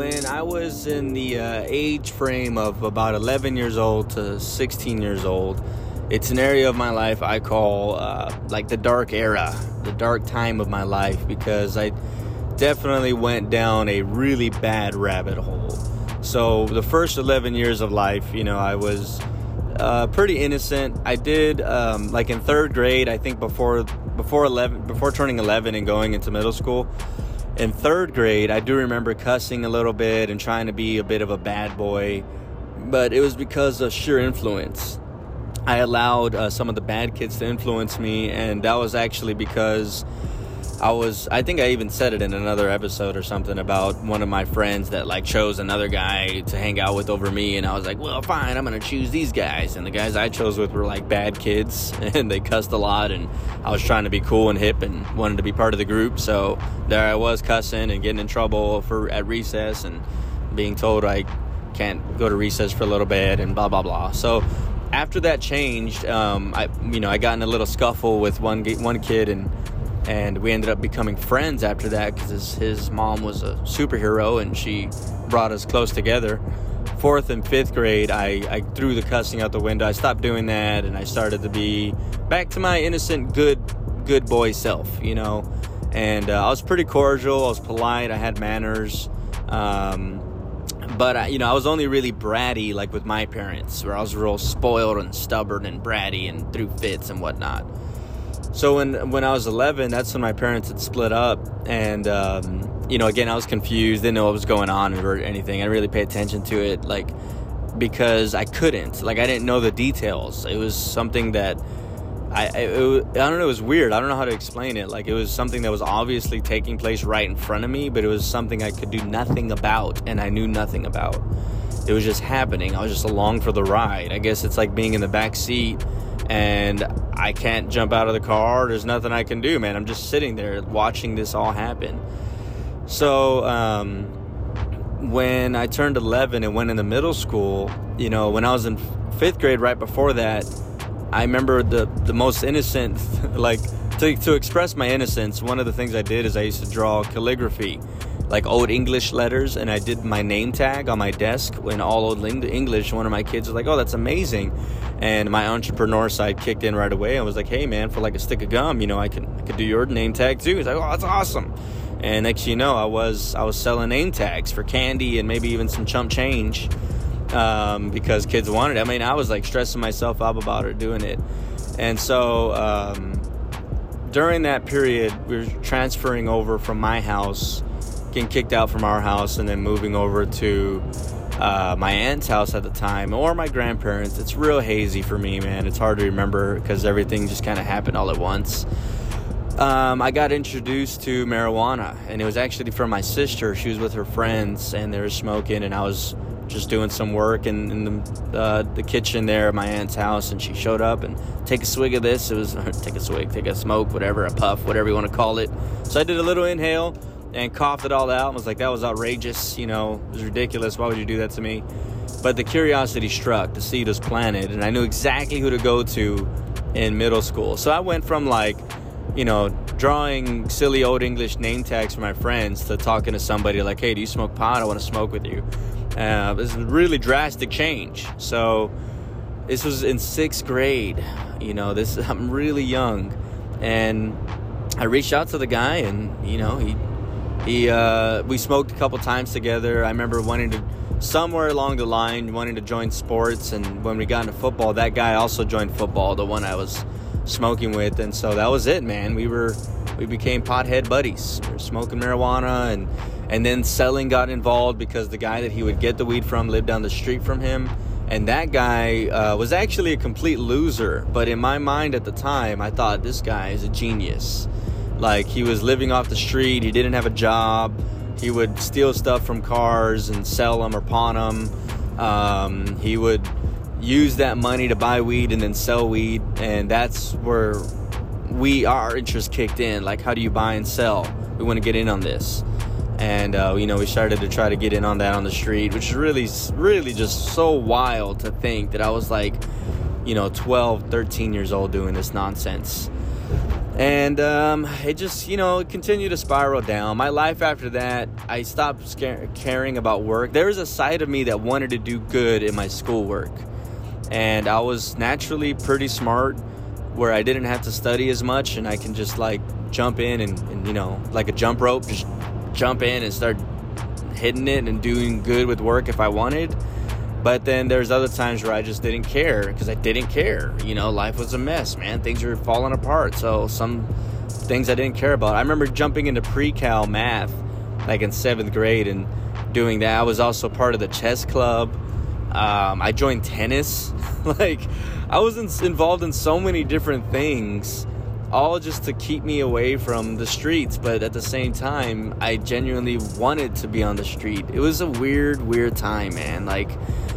when I was in the uh, age frame of about 11 years old to 16 years old, it's an area of my life I call uh, like the dark era, the dark time of my life, because I definitely went down a really bad rabbit hole. So the first 11 years of life, you know, I was uh, pretty innocent. I did um, like in third grade, I think before before 11 before turning 11 and going into middle school. In third grade, I do remember cussing a little bit and trying to be a bit of a bad boy, but it was because of sheer influence. I allowed uh, some of the bad kids to influence me, and that was actually because I was I think I even said it in another episode or something about one of my friends that like chose another guy to hang out with over me and I was like, "Well, fine, I'm going to choose these guys." And the guys I chose with were like bad kids and they cussed a lot and I was trying to be cool and hip and wanted to be part of the group. So there I was cussing and getting in trouble for at recess and being told I can't go to recess for a little bit and blah blah blah. So after that changed, um, I you know I got in a little scuffle with one one kid and and we ended up becoming friends after that because his, his mom was a superhero and she brought us close together. Fourth and fifth grade I, I threw the cussing out the window. I stopped doing that and i started to be back to my innocent good good boy self you know? And uh, i was pretty cordial. I was polite. I had manners. Um, but I, you know i was only really bratty like with my parents where i was real spoiled and stubborn and bratty and threw fits and whatnot so when when I was 11, that's when my parents had split up, and um, you know, again, I was confused, didn't know what was going on or anything. I didn't really pay attention to it, like because I couldn't, like, I didn't know the details. It was something that I it, I don't know. It was weird. I don't know how to explain it. Like it was something that was obviously taking place right in front of me, but it was something I could do nothing about, and I knew nothing about. It was just happening. I was just along for the ride. I guess it's like being in the back seat and I can't jump out of the car. There's nothing I can do, man. I'm just sitting there watching this all happen. So, um, when I turned 11 and went into middle school, you know, when I was in fifth grade, right before that, I remember the the most innocent, like to to express my innocence. One of the things I did is I used to draw calligraphy like old English letters, and I did my name tag on my desk in all old English. One of my kids was like, "Oh, that's amazing," and my entrepreneur side kicked in right away. I was like, "Hey, man, for like a stick of gum, you know, I could I could do your name tag too." He's like, "Oh, that's awesome." And next you know, I was I was selling name tags for candy and maybe even some chump change um, because kids wanted it. I mean, I was like stressing myself up about it, doing it, and so. Um, during that period, we were transferring over from my house getting kicked out from our house and then moving over to uh, my aunt's house at the time or my grandparents. It's real hazy for me, man. It's hard to remember because everything just kind of happened all at once. Um, I got introduced to marijuana, and it was actually from my sister. She was with her friends, and they were smoking, and I was just doing some work in, in the, uh, the kitchen there at my aunt's house, and she showed up and take a swig of this. It was take a swig, take a smoke, whatever, a puff, whatever you want to call it. So I did a little inhale and coughed it all out and was like, that was outrageous, you know, it was ridiculous. Why would you do that to me? But the curiosity struck, the seed was planted, and I knew exactly who to go to in middle school. So I went from like, you know, drawing silly old English name tags for my friends to talking to somebody like, hey, do you smoke pot? I want to smoke with you. Uh, is a really drastic change. So this was in sixth grade. You know, this I'm really young, and I reached out to the guy, and you know, he he uh, we smoked a couple times together. I remember wanting to somewhere along the line wanting to join sports, and when we got into football, that guy also joined football, the one I was smoking with, and so that was it, man. We were we became pothead buddies. We were smoking marijuana, and and then selling got involved because the guy that he would get the weed from lived down the street from him. And that guy uh, was actually a complete loser. But in my mind at the time, I thought this guy is a genius like he was living off the street, he didn't have a job. He would steal stuff from cars and sell them or pawn them. Um, he would use that money to buy weed and then sell weed, and that's where we our interest kicked in. Like, how do you buy and sell? We want to get in on this, and uh, you know, we started to try to get in on that on the street, which is really, really just so wild to think that I was like, you know, 12, 13 years old doing this nonsense and um, it just you know continued to spiral down. My life after that i stopped caring about work. There was a side of me that wanted to do good in my schoolwork. And i was naturally pretty smart where i didn't have to study as much and i can just like jump in and, and you know like a jump rope just jump in and start hitting it and doing good with work if i wanted but then there's other times where I just didn't care because I didn't care. You know, life was a mess, man. Things were falling apart. So some things I didn't care about. I remember jumping into pre-cal math like in seventh grade and doing that. I was also part of the chess club. Um, I joined tennis. like I was in, involved in so many different things all just to keep me away from the streets but at the same time i genuinely wanted to be on the street it was a weird weird time man like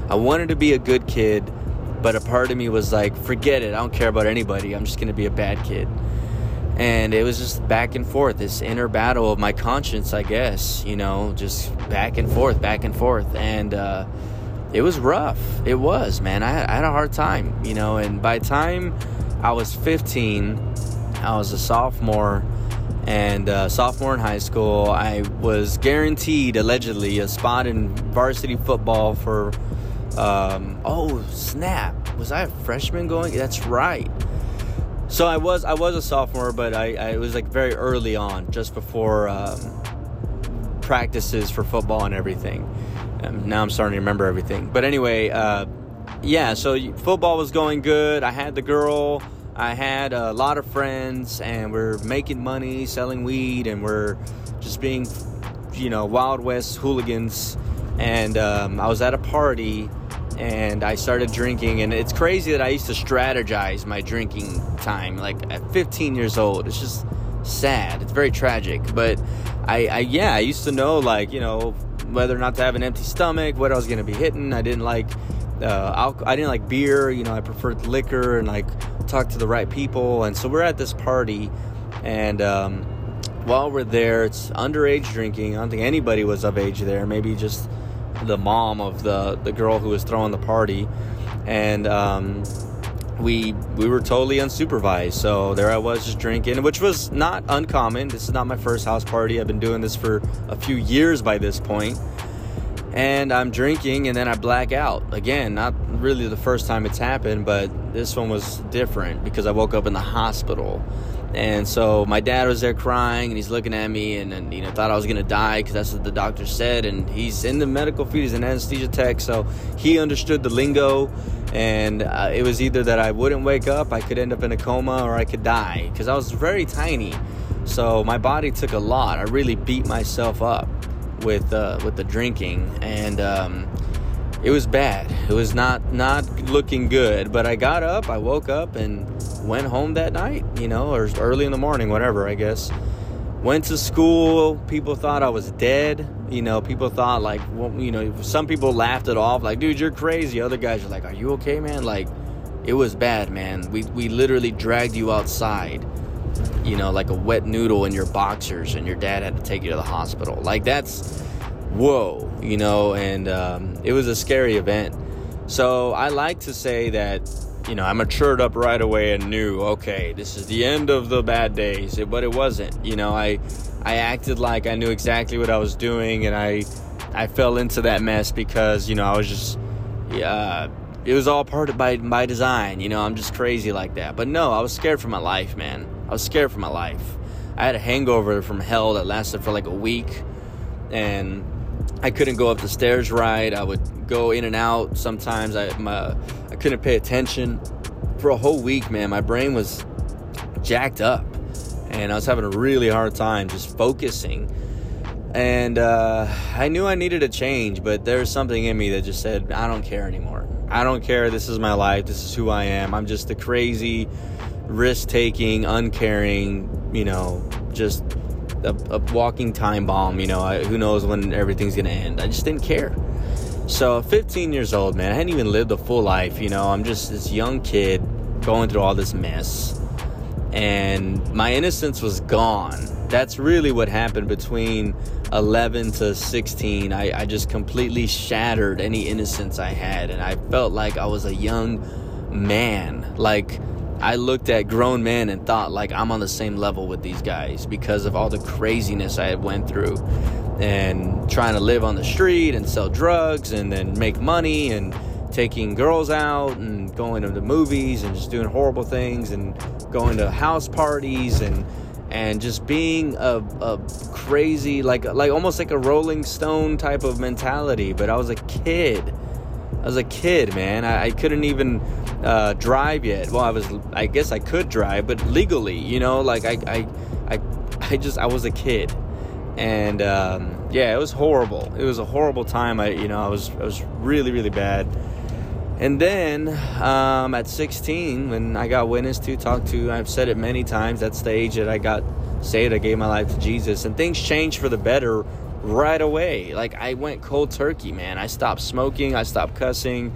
I wanted to be a good kid, but a part of me was like, forget it. I don't care about anybody. I'm just going to be a bad kid. And it was just back and forth, this inner battle of my conscience, I guess, you know, just back and forth, back and forth. And uh, it was rough. It was, man. I had, I had a hard time, you know, and by the time I was 15, I was a sophomore and uh, sophomore in high school, I was guaranteed allegedly a spot in varsity football for um, oh snap! Was I a freshman going? That's right. So I was I was a sophomore, but I, I was like very early on, just before um, practices for football and everything. Um, now I'm starting to remember everything. But anyway, uh, yeah. So football was going good. I had the girl. I had a lot of friends, and we're making money selling weed, and we're just being, you know, Wild West hooligans. And um, I was at a party and I started drinking. And it's crazy that I used to strategize my drinking time, like at 15 years old. It's just sad. It's very tragic. But I, I yeah, I used to know, like, you know, whether or not to have an empty stomach, what I was going to be hitting. I didn't like. Uh, alcohol, I didn't like beer, you know. I preferred liquor and like talk to the right people. And so we're at this party, and um, while we're there, it's underage drinking. I don't think anybody was of age there. Maybe just the mom of the the girl who was throwing the party, and um, we we were totally unsupervised. So there I was just drinking, which was not uncommon. This is not my first house party. I've been doing this for a few years by this point. And I'm drinking and then I black out. Again, not really the first time it's happened, but this one was different because I woke up in the hospital and so my dad was there crying, and he's looking at me, and, and you know thought I was gonna die because that's what the doctor said. And he's in the medical field; he's an anesthesia tech, so he understood the lingo. And uh, it was either that I wouldn't wake up, I could end up in a coma, or I could die because I was very tiny. So my body took a lot. I really beat myself up with uh, with the drinking, and um, it was bad. It was not not looking good. But I got up, I woke up, and went home that night, you know, or early in the morning, whatever, I guess. Went to school. People thought I was dead. You know, people thought, like, well, you know, some people laughed it off, like, dude, you're crazy. Other guys are like, are you okay, man? Like, it was bad, man. We, we literally dragged you outside, you know, like a wet noodle in your boxers, and your dad had to take you to the hospital. Like, that's, whoa, you know, and um, it was a scary event. So I like to say that you know, I matured up right away and knew, okay, this is the end of the bad days. But it wasn't. You know, I I acted like I knew exactly what I was doing, and I I fell into that mess because you know I was just yeah. It was all part of by my design, you know. I'm just crazy like that. But no, I was scared for my life, man. I was scared for my life. I had a hangover from hell that lasted for like a week, and I couldn't go up the stairs right. I would go in and out. Sometimes I my I couldn't pay attention for a whole week, man. My brain was jacked up, and I was having a really hard time just focusing. And uh, I knew I needed a change, but there was something in me that just said, I don't care anymore. I don't care. This is my life. This is who I am. I'm just a crazy, risk taking, uncaring, you know, just a, a, walking time bomb. You know, I, who knows when everything's gonna end? I just didn't care. So, 15 years old, man, I hadn't even lived a full life. You know, I'm just this young kid going through all this mess, and my innocence was gone. That's really what happened between 11 to 16. I, I just completely shattered any innocence I had, and I felt like I was a young man. Like, I looked at grown men and thought like I'm on the same level with these guys because of all the craziness I had went through and trying to live on the street and sell drugs and then make money and taking girls out and going to the movies and just doing horrible things and going to house parties and and just being a, a crazy like like almost like a rolling stone type of mentality but i was a kid i was a kid man i, I couldn't even uh, drive yet. Well i was i guess i could drive but legally you know like i i i, I just i was a kid. And um, yeah it was horrible. It was a horrible time. I you know i was i was really really bad. And then um, at 16, when I got witnessed to, talked to, I've said it many times, that's the age that I got saved. I gave my life to Jesus, and things changed for the better right away. Like I went cold turkey, man. I stopped smoking, I stopped cussing.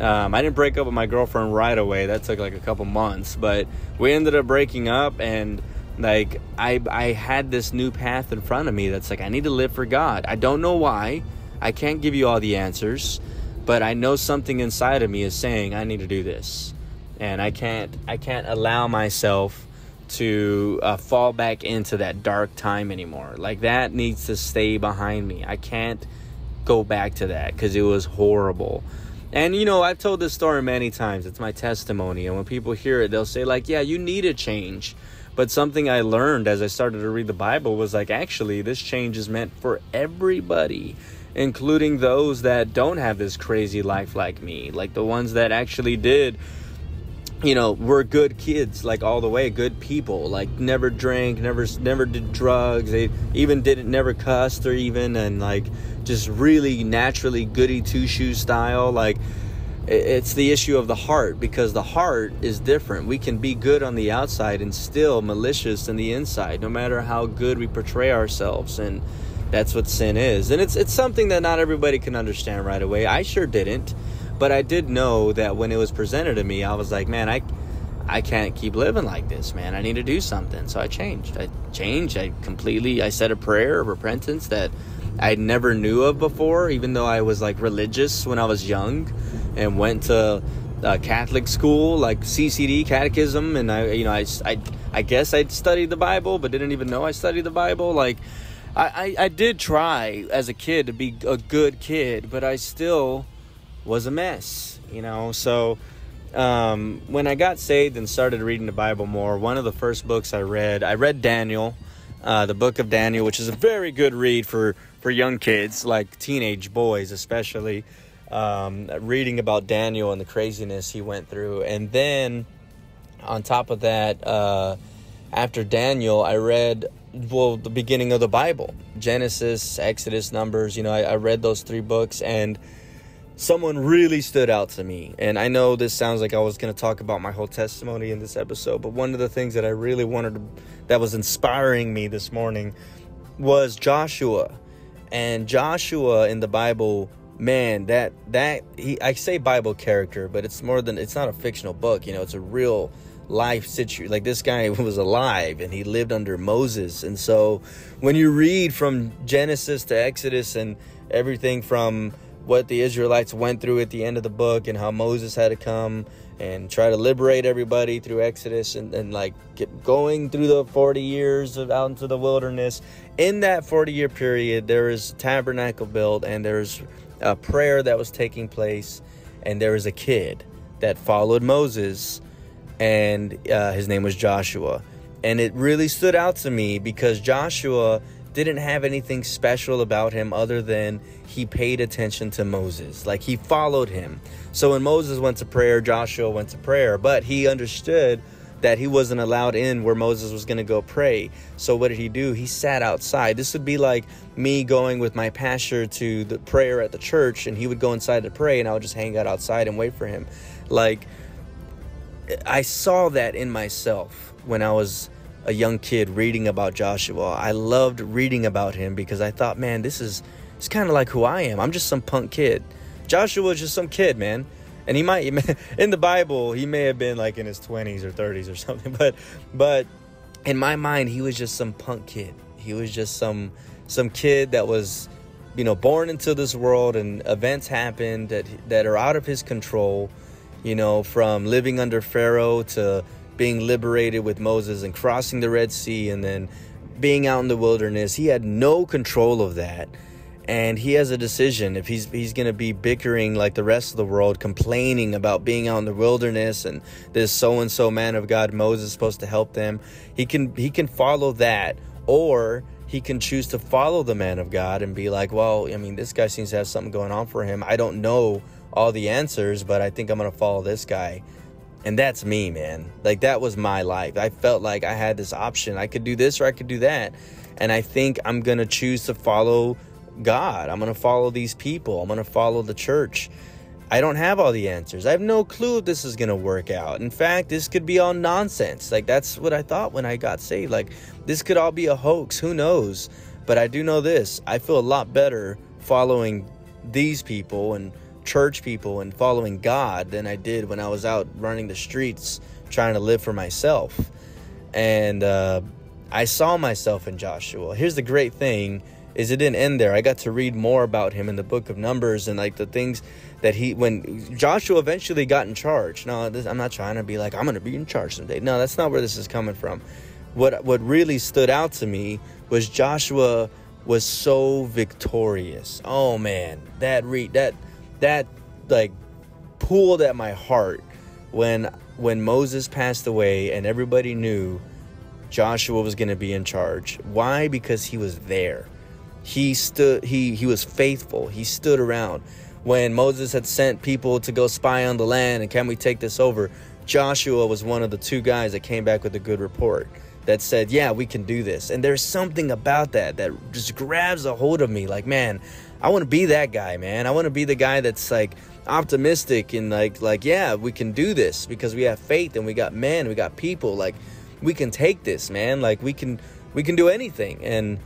Um, I didn't break up with my girlfriend right away. That took like a couple months, but we ended up breaking up, and like I I had this new path in front of me that's like I need to live for God. I don't know why. I can't give you all the answers but I know something inside of me is saying I need to do this, and I can't I can't allow myself to uh, fall back into that dark time anymore. Like that needs to stay behind me. I can't go back to that because it was horrible. And you know, I've told this story many times. It's my testimony, and when people hear it, they'll say like, "Yeah, you need a change." But something I learned as I started to read the Bible was like, actually, this change is meant for everybody including those that don't have this crazy life like me, like the ones that actually did you know were good kids like all the way good people like never drank never never did drugs they even didn't never cussed or even and like just really naturally goody two shoes style like it's the issue of the heart because the heart is different we can be good on the outside and still malicious in the inside no matter how good we portray ourselves and that's what sin is. And it's it's something that not everybody can understand right away. I sure didn't, but I did know that when it was presented to me, I was like, man, I I can't keep living like this, man. I need to do something. So I changed. I changed. I completely I said a prayer of repentance that I never knew of before, even though I was like religious when I was young and went to uh, Catholic school, like CCD catechism, and I, you know, I, I, I guess I studied the Bible, but didn't even know I studied the Bible. Like, I, I, I did try as a kid to be a good kid, but I still was a mess, you know. So um, when I got saved and started reading the Bible more, one of the first books I read, I read Daniel, uh, the book of Daniel, which is a very good read for, for young kids, like teenage boys especially. Um, reading about Daniel and the craziness he went through. And then on top of that, uh, after Daniel, I read well the beginning of the bible genesis exodus numbers you know I, I, read those three books and someone really stood out to me and i know this sounds like i was going to talk about my whole testimony in this episode but one of the things that i really wanted to, that was inspiring me this morning was joshua and joshua in the bible man that that he i say bible character but it's more than it's not a fictional book you know it's a real life situation. Like this guy was alive and he lived under Moses. And so when you read from Genesis to Exodus and everything from what the Israelites went through at the end of the book and how Moses had to come and try to liberate everybody through Exodus and, and like going through the 40 years of out into the wilderness. In that 40 year period, there is tabernacle built and there's a prayer that was taking place and there was a kid that followed Moses and uh, his name was Joshua. And it really stood out to me because Joshua didn't have anything special about him other than he paid attention to Moses. Like he followed him. So when Moses went to prayer, Joshua went to prayer, but he understood that he wasn't allowed in where Moses was going to go pray. So what did he do? He sat outside. This would be like me going with my pastor to the prayer at the church and he would go inside to pray and I would just hang out outside and wait for him. Like I saw that in myself when I was a young kid reading about Joshua. I loved reading about him because I thought, man, this is it's kind of like who I am. I'm just some punk kid. Joshua was just some kid, man. And he might in the Bible, he may have been like in his 20s or 30s or something, but but in my mind, he was just some punk kid. He was just some some kid that was you know born into this world and events happened that that are out of his control you know, from living under Pharaoh to being liberated with Moses and crossing the Red Sea and then being out in the wilderness. He had no control of that. And he has a decision if he's he's going to be bickering like the rest of the world, complaining about being out in the wilderness and this so and so man of God Moses is supposed to help them. He can he can follow that or he can choose to follow the man of God and be like, well, I mean, this guy seems to have something going on for him. I don't know all the answers, but I think I'm going to follow this guy. And that's me, man. Like, that was my life. I felt like I had this option. I could do this or I could do that. And I think I'm going to choose to follow God. I'm going to follow these people. I'm going to follow the church. I don't have all the answers. I have no clue if this is going to work out. In fact, this could be all nonsense. Like, that's what I thought when I got saved. Like, this could all be a hoax. Who knows? But I do know this I feel a lot better following these people and church people and following God than I did when I was out running the streets trying to live for myself. And uh, I saw myself in Joshua. Here's the great thing is it didn't end there. I got to read more about him in the book of Numbers and like the things that he when Joshua eventually got in charge. No, this, I'm not trying to be like I'm going to be in charge someday. No, that's not where this is coming from. What what really stood out to me was Joshua was so victorious. Oh man, that read that that like pulled at my heart when when Moses passed away and everybody knew Joshua was going to be in charge. Why? Because he was there. He stood he he was faithful. He stood around when Moses had sent people to go spy on the land and can we take this over? Joshua was one of the two guys that came back with a good report that said, "Yeah, we can do this." And there's something about that that just grabs a hold of me like, "Man, I want to be that guy, man. I want to be the guy that's like optimistic and like like, yeah, we can do this because we have faith and we got men, we got people like we can take this, man. Like we can we can do anything." And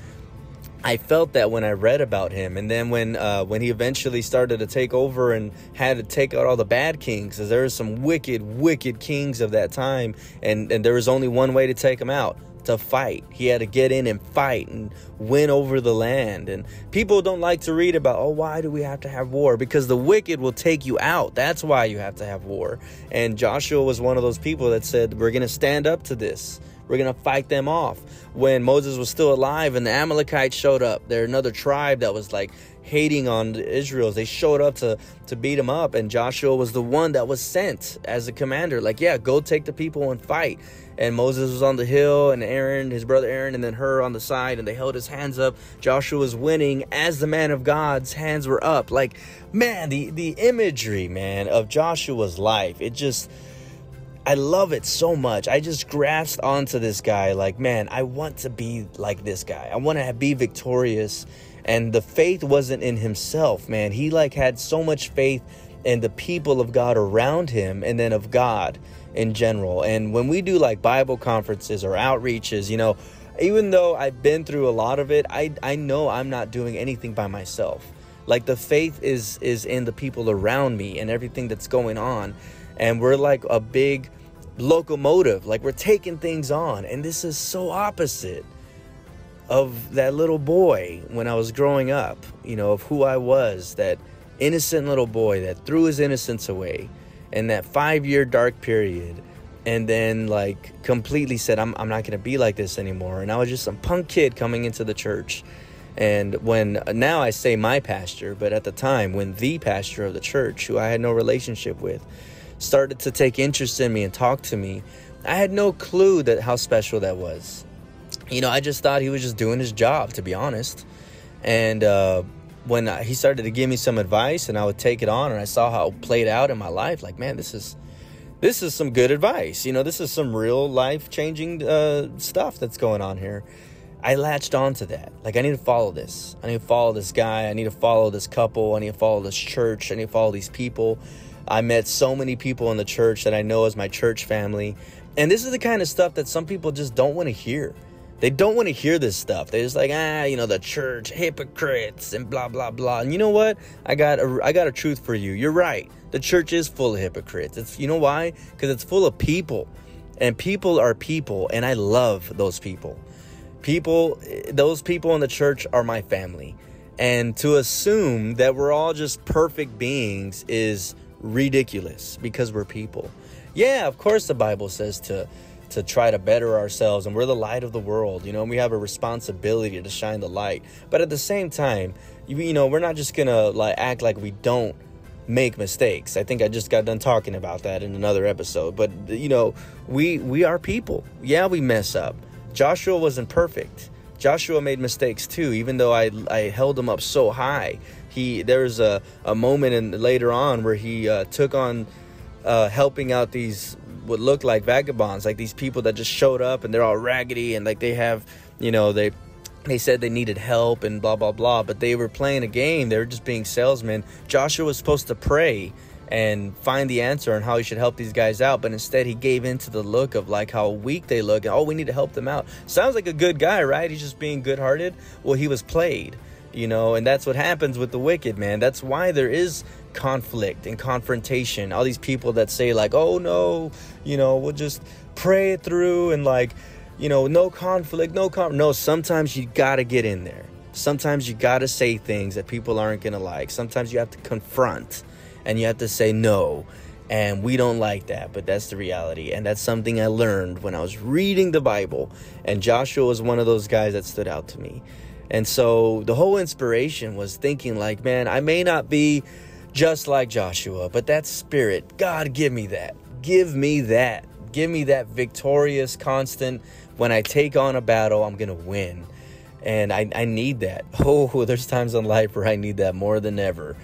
I felt that when I read about him, and then when uh, when he eventually started to take over and had to take out all the bad kings, because there were some wicked, wicked kings of that time, and and there was only one way to take them out to fight. He had to get in and fight and win over the land. And people don't like to read about, oh, why do we have to have war? Because the wicked will take you out. That's why you have to have war. And Joshua was one of those people that said, we're going to stand up to this. We're going to fight them off. When Moses was still alive and the Amalekites showed up, they're another tribe that was like hating on the Israels. They showed up to, to beat them up, and Joshua was the one that was sent as a commander. Like, yeah, go take the people and fight. And Moses was on the hill, and Aaron, his brother Aaron, and then Hur on the side, and they held his hands up. Joshua was winning as the man of God's hands were up. Like, man, the, the imagery, man, of Joshua's life, it just I love it so much. I just grasped onto this guy like, man, I want to be like this guy. I want to be victorious. And the faith wasn't in himself, man. He like had so much faith in the people of God around him and then of God in general. And when we do like Bible conferences or outreaches, you know, even though I've been through a lot of it, I I know I'm not doing anything by myself. Like the faith is is in the people around me and everything that's going on. And we're like a big locomotive, like we're taking things on. And this is so opposite of that little boy when I was growing up, you know, of who I was, that innocent little boy that threw his innocence away in that five year dark period. And then, like, completely said, I'm, I'm not to be like this anymore. And I was just some punk kid coming into the church. And when now I say my pastor, but at the time, when the pastor of the church, who I had no relationship with, started to take interest in me and talk to me, I had no clue that how special that was. You know, I just thought he was just doing his job, to be honest. And uh, when he started to give me some advice, and I would take it on, and I saw how it played out in my life, like, man, this is this is some good advice. You know, this is some real life changing uh, stuff that's going on here. I latched onto that. Like, I need to follow this. I need to follow this guy. I need to follow this couple. I need to follow this church. I need to follow these people. I met so many people in the church that I know as my church family. And this is the kind of stuff that some people just don't want to hear. They don't want to hear this stuff. They're just like, ah, you know, the church hypocrites and blah blah blah. And you know what? I got a, I got a truth for you. You're right. The church is full of hypocrites. It's you know why? Because it's full of people, and people are people, and I love those people. People, those people in the church are my family, and to assume that we're all just perfect beings is ridiculous because we're people. Yeah, of course the Bible says to to try to better ourselves and we're the light of the world you know and we have a responsibility to shine the light. But at the same time you, you know we're not just gonna like act like we don't make mistakes. I think i just got done talking about that in another episode. But you know we we are people. Yeah we mess up. Joshua wasn't perfect. Joshua made mistakes too even though i i held him up so high. He there's a, a moment in later on where he uh, took on uh, helping out these what look like vagabonds, like these people that just showed up and they're all raggedy and like they have, you know, they they said they needed help and blah blah blah, but they were playing a game. They were just being salesmen. Joshua was supposed to pray and find the answer on how he should help these guys out, but instead he gave in to the look of like how weak they look and oh, we need to help them out. Sounds like a good guy, right? He's just being good-hearted. Well, he was played you know and that's what happens with the wicked man that's why there is conflict and confrontation. All these people that say like oh no you know we'll just pray it through and like you know no conflict no con no sometimes you gotta get in there. Sometimes you gotta say things that people aren't gonna like. Sometimes you have to confront and you have to say no. And we don't like that but that's the reality. And that's something i learned when i was reading the bible. And joshua was one of those guys that stood out to me. And so the whole inspiration was thinking, like, man, I may not be just like Joshua, but that spirit, God, give me that. Give me that. Give me that victorious constant. When I take on a battle, I'm going to win. And I, I need that. Oh, there's times in life where I need that more than ever.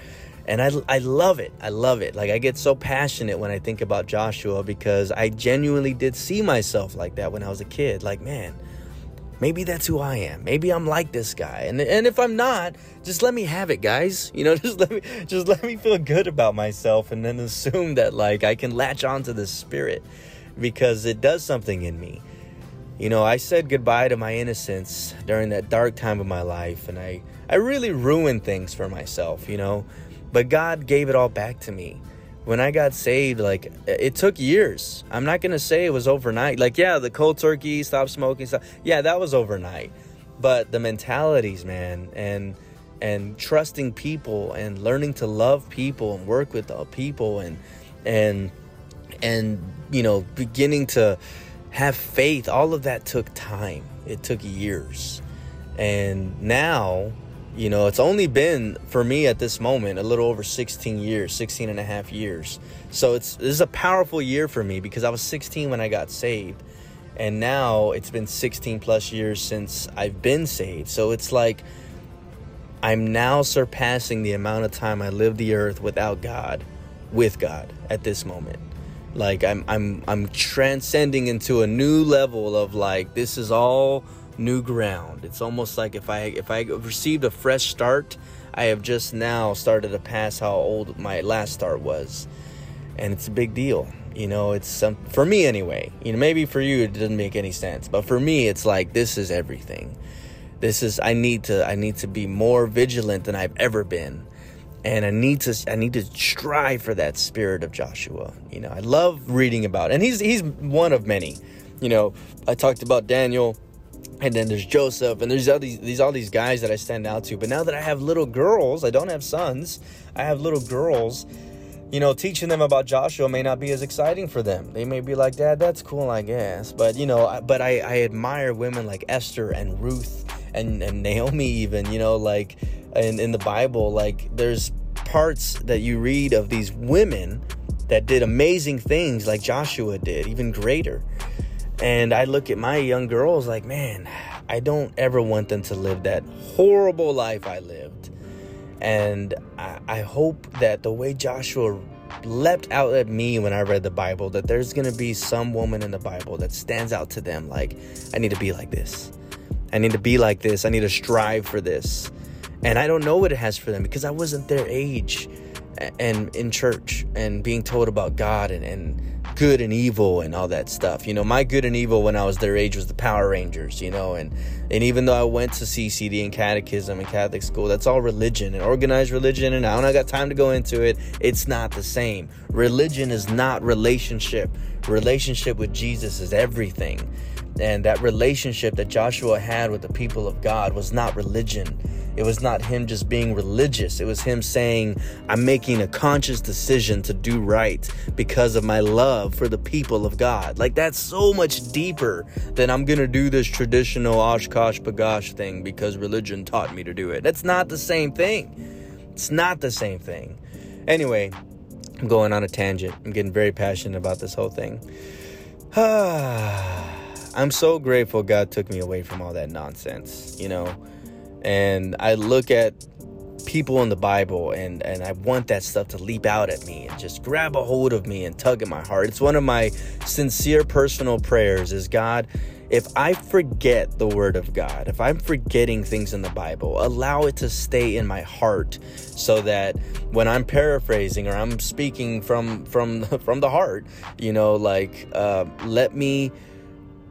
And I, I love it. I love it. Like, I get so passionate when I think about Joshua because I genuinely did see myself like that when I was a kid. Like, man, maybe that's who I am. Maybe I'm like this guy. And and if I'm not, just let me have it, guys. You know, just let me just let me feel good about myself and then assume that like I can latch onto the spirit because it does something in me. You know, I said goodbye to my innocence during that dark time of my life and I I really ruined things for myself, you know. But God gave it all back to me when I got saved, like it took years. I'm not gonna say it was overnight. Like, yeah, the cold turkey, stop smoking, stuff. Yeah, that was overnight. But the mentalities, man, and and trusting people and learning to love people and work with people and and and you know beginning to have faith all of that took time it took years and now you know, it's only been for me at this moment a little over 16 years, 16 and a half years. So it's this is a powerful year for me because I was 16 when I got saved. And now it's been 16 plus years since I've been saved. So it's like I'm now surpassing the amount of time I lived the earth without God, with God at this moment. Like I'm I'm I'm transcending into a new level of like this is all new ground. It's almost like if I if I received a fresh start, I have just now started to pass how old my last start was, and it's a big deal. You know, it's some for me anyway. You know, maybe for you it doesn't make any sense, but for me, it's like this is everything. This is I need to I need to be more vigilant than I've ever been and I need to I need to strive for that spirit of Joshua. You know, I love reading about, and he's he's one of many. You know, I talked about Daniel and then there's Joseph, and there's all these these all these guys that I stand out to. But now that I have little girls, I don't have sons. I have little girls. You know, teaching them about Joshua may not be as exciting for them. They may be like, "Dad, that's cool, I guess." But you know, but I, I admire women like Esther and Ruth and and Naomi, even. You know, like in in the Bible, like there's parts that you read of these women that did amazing things, like Joshua did, even greater. And I look at my young girls like, man, I don't ever want them to live that horrible life I lived. And I, I hope that the way Joshua leapt out at me when I read the Bible, that there's going to be some woman in the Bible that stands out to them like, I need to be like this. I need to be like this. I need to strive for this. And I don't know what it has for them because I wasn't their age and in church and being told about God and, and good and evil and all that stuff. You know, my good and evil when I was their age was the Power Rangers, you know, and and even though I went to CCD and catechism and Catholic school, that's all religion and organized religion and I don't got time to go into it. It's not the same. Religion is not relationship. Relationship with Jesus is everything. And that relationship that Joshua had with the people of God was not religion. It was not him just being religious. It was him saying, I'm making a conscious decision to do right because of my love for the people of God. Like, that's so much deeper than I'm going to do this traditional OshKosh B'gosh thing because religion taught me to do it. That's not the same thing. It's not the same thing. Anyway, I'm going on a tangent. I'm getting very passionate about this whole thing. I'm so grateful God took me away from all that nonsense, you know. And I look at people in the Bible and and I want that stuff to leap out at me and just grab a hold of me and tug at my heart. It's one of my sincere personal prayers is God, if I forget the word of God, if I'm forgetting things in the Bible, allow it to stay in my heart so that when I'm paraphrasing or I'm speaking from from from the heart, you know, like uh, let me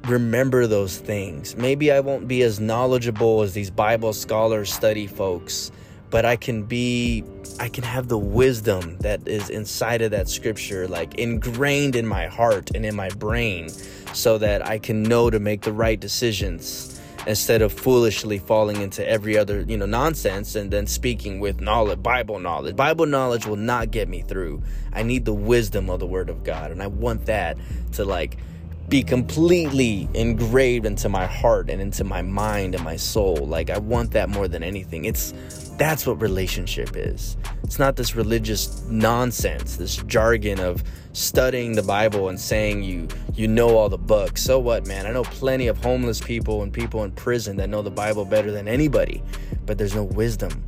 remember those things. Maybe I won't be as knowledgeable as these Bible scholars study folks, but I can be I can have the wisdom that is inside of that scripture like ingrained in my heart and in my brain so that I can know to make the right decisions instead of foolishly falling into every other, you know, nonsense and then speaking with knowledge, Bible knowledge. Bible knowledge will not get me through. I need the wisdom of the word of God and I want that to like be completely engraved into my heart and into my mind and my soul. Like I want that more than anything. It's that's what relationship is. It's not this religious nonsense, this jargon of studying the Bible and saying you you know all the books. So what, man? I know plenty of homeless people and people in prison that know the Bible better than anybody, but there's no wisdom.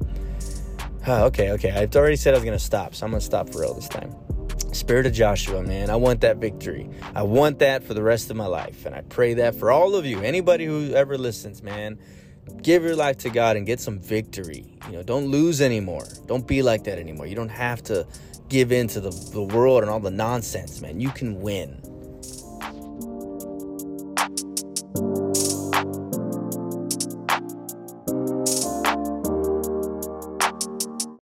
okay, okay. I've already said I was gonna stop, so I'm gonna stop for real this time. Spirit of Joshua, man. I want that victory. I want that for the rest of my life. And I pray that for all of you, anybody who ever listens, man. Give your life to God and get some victory. You know, don't lose anymore. Don't be like that anymore. You don't have to give in to the, the world and all the nonsense, man. You can win.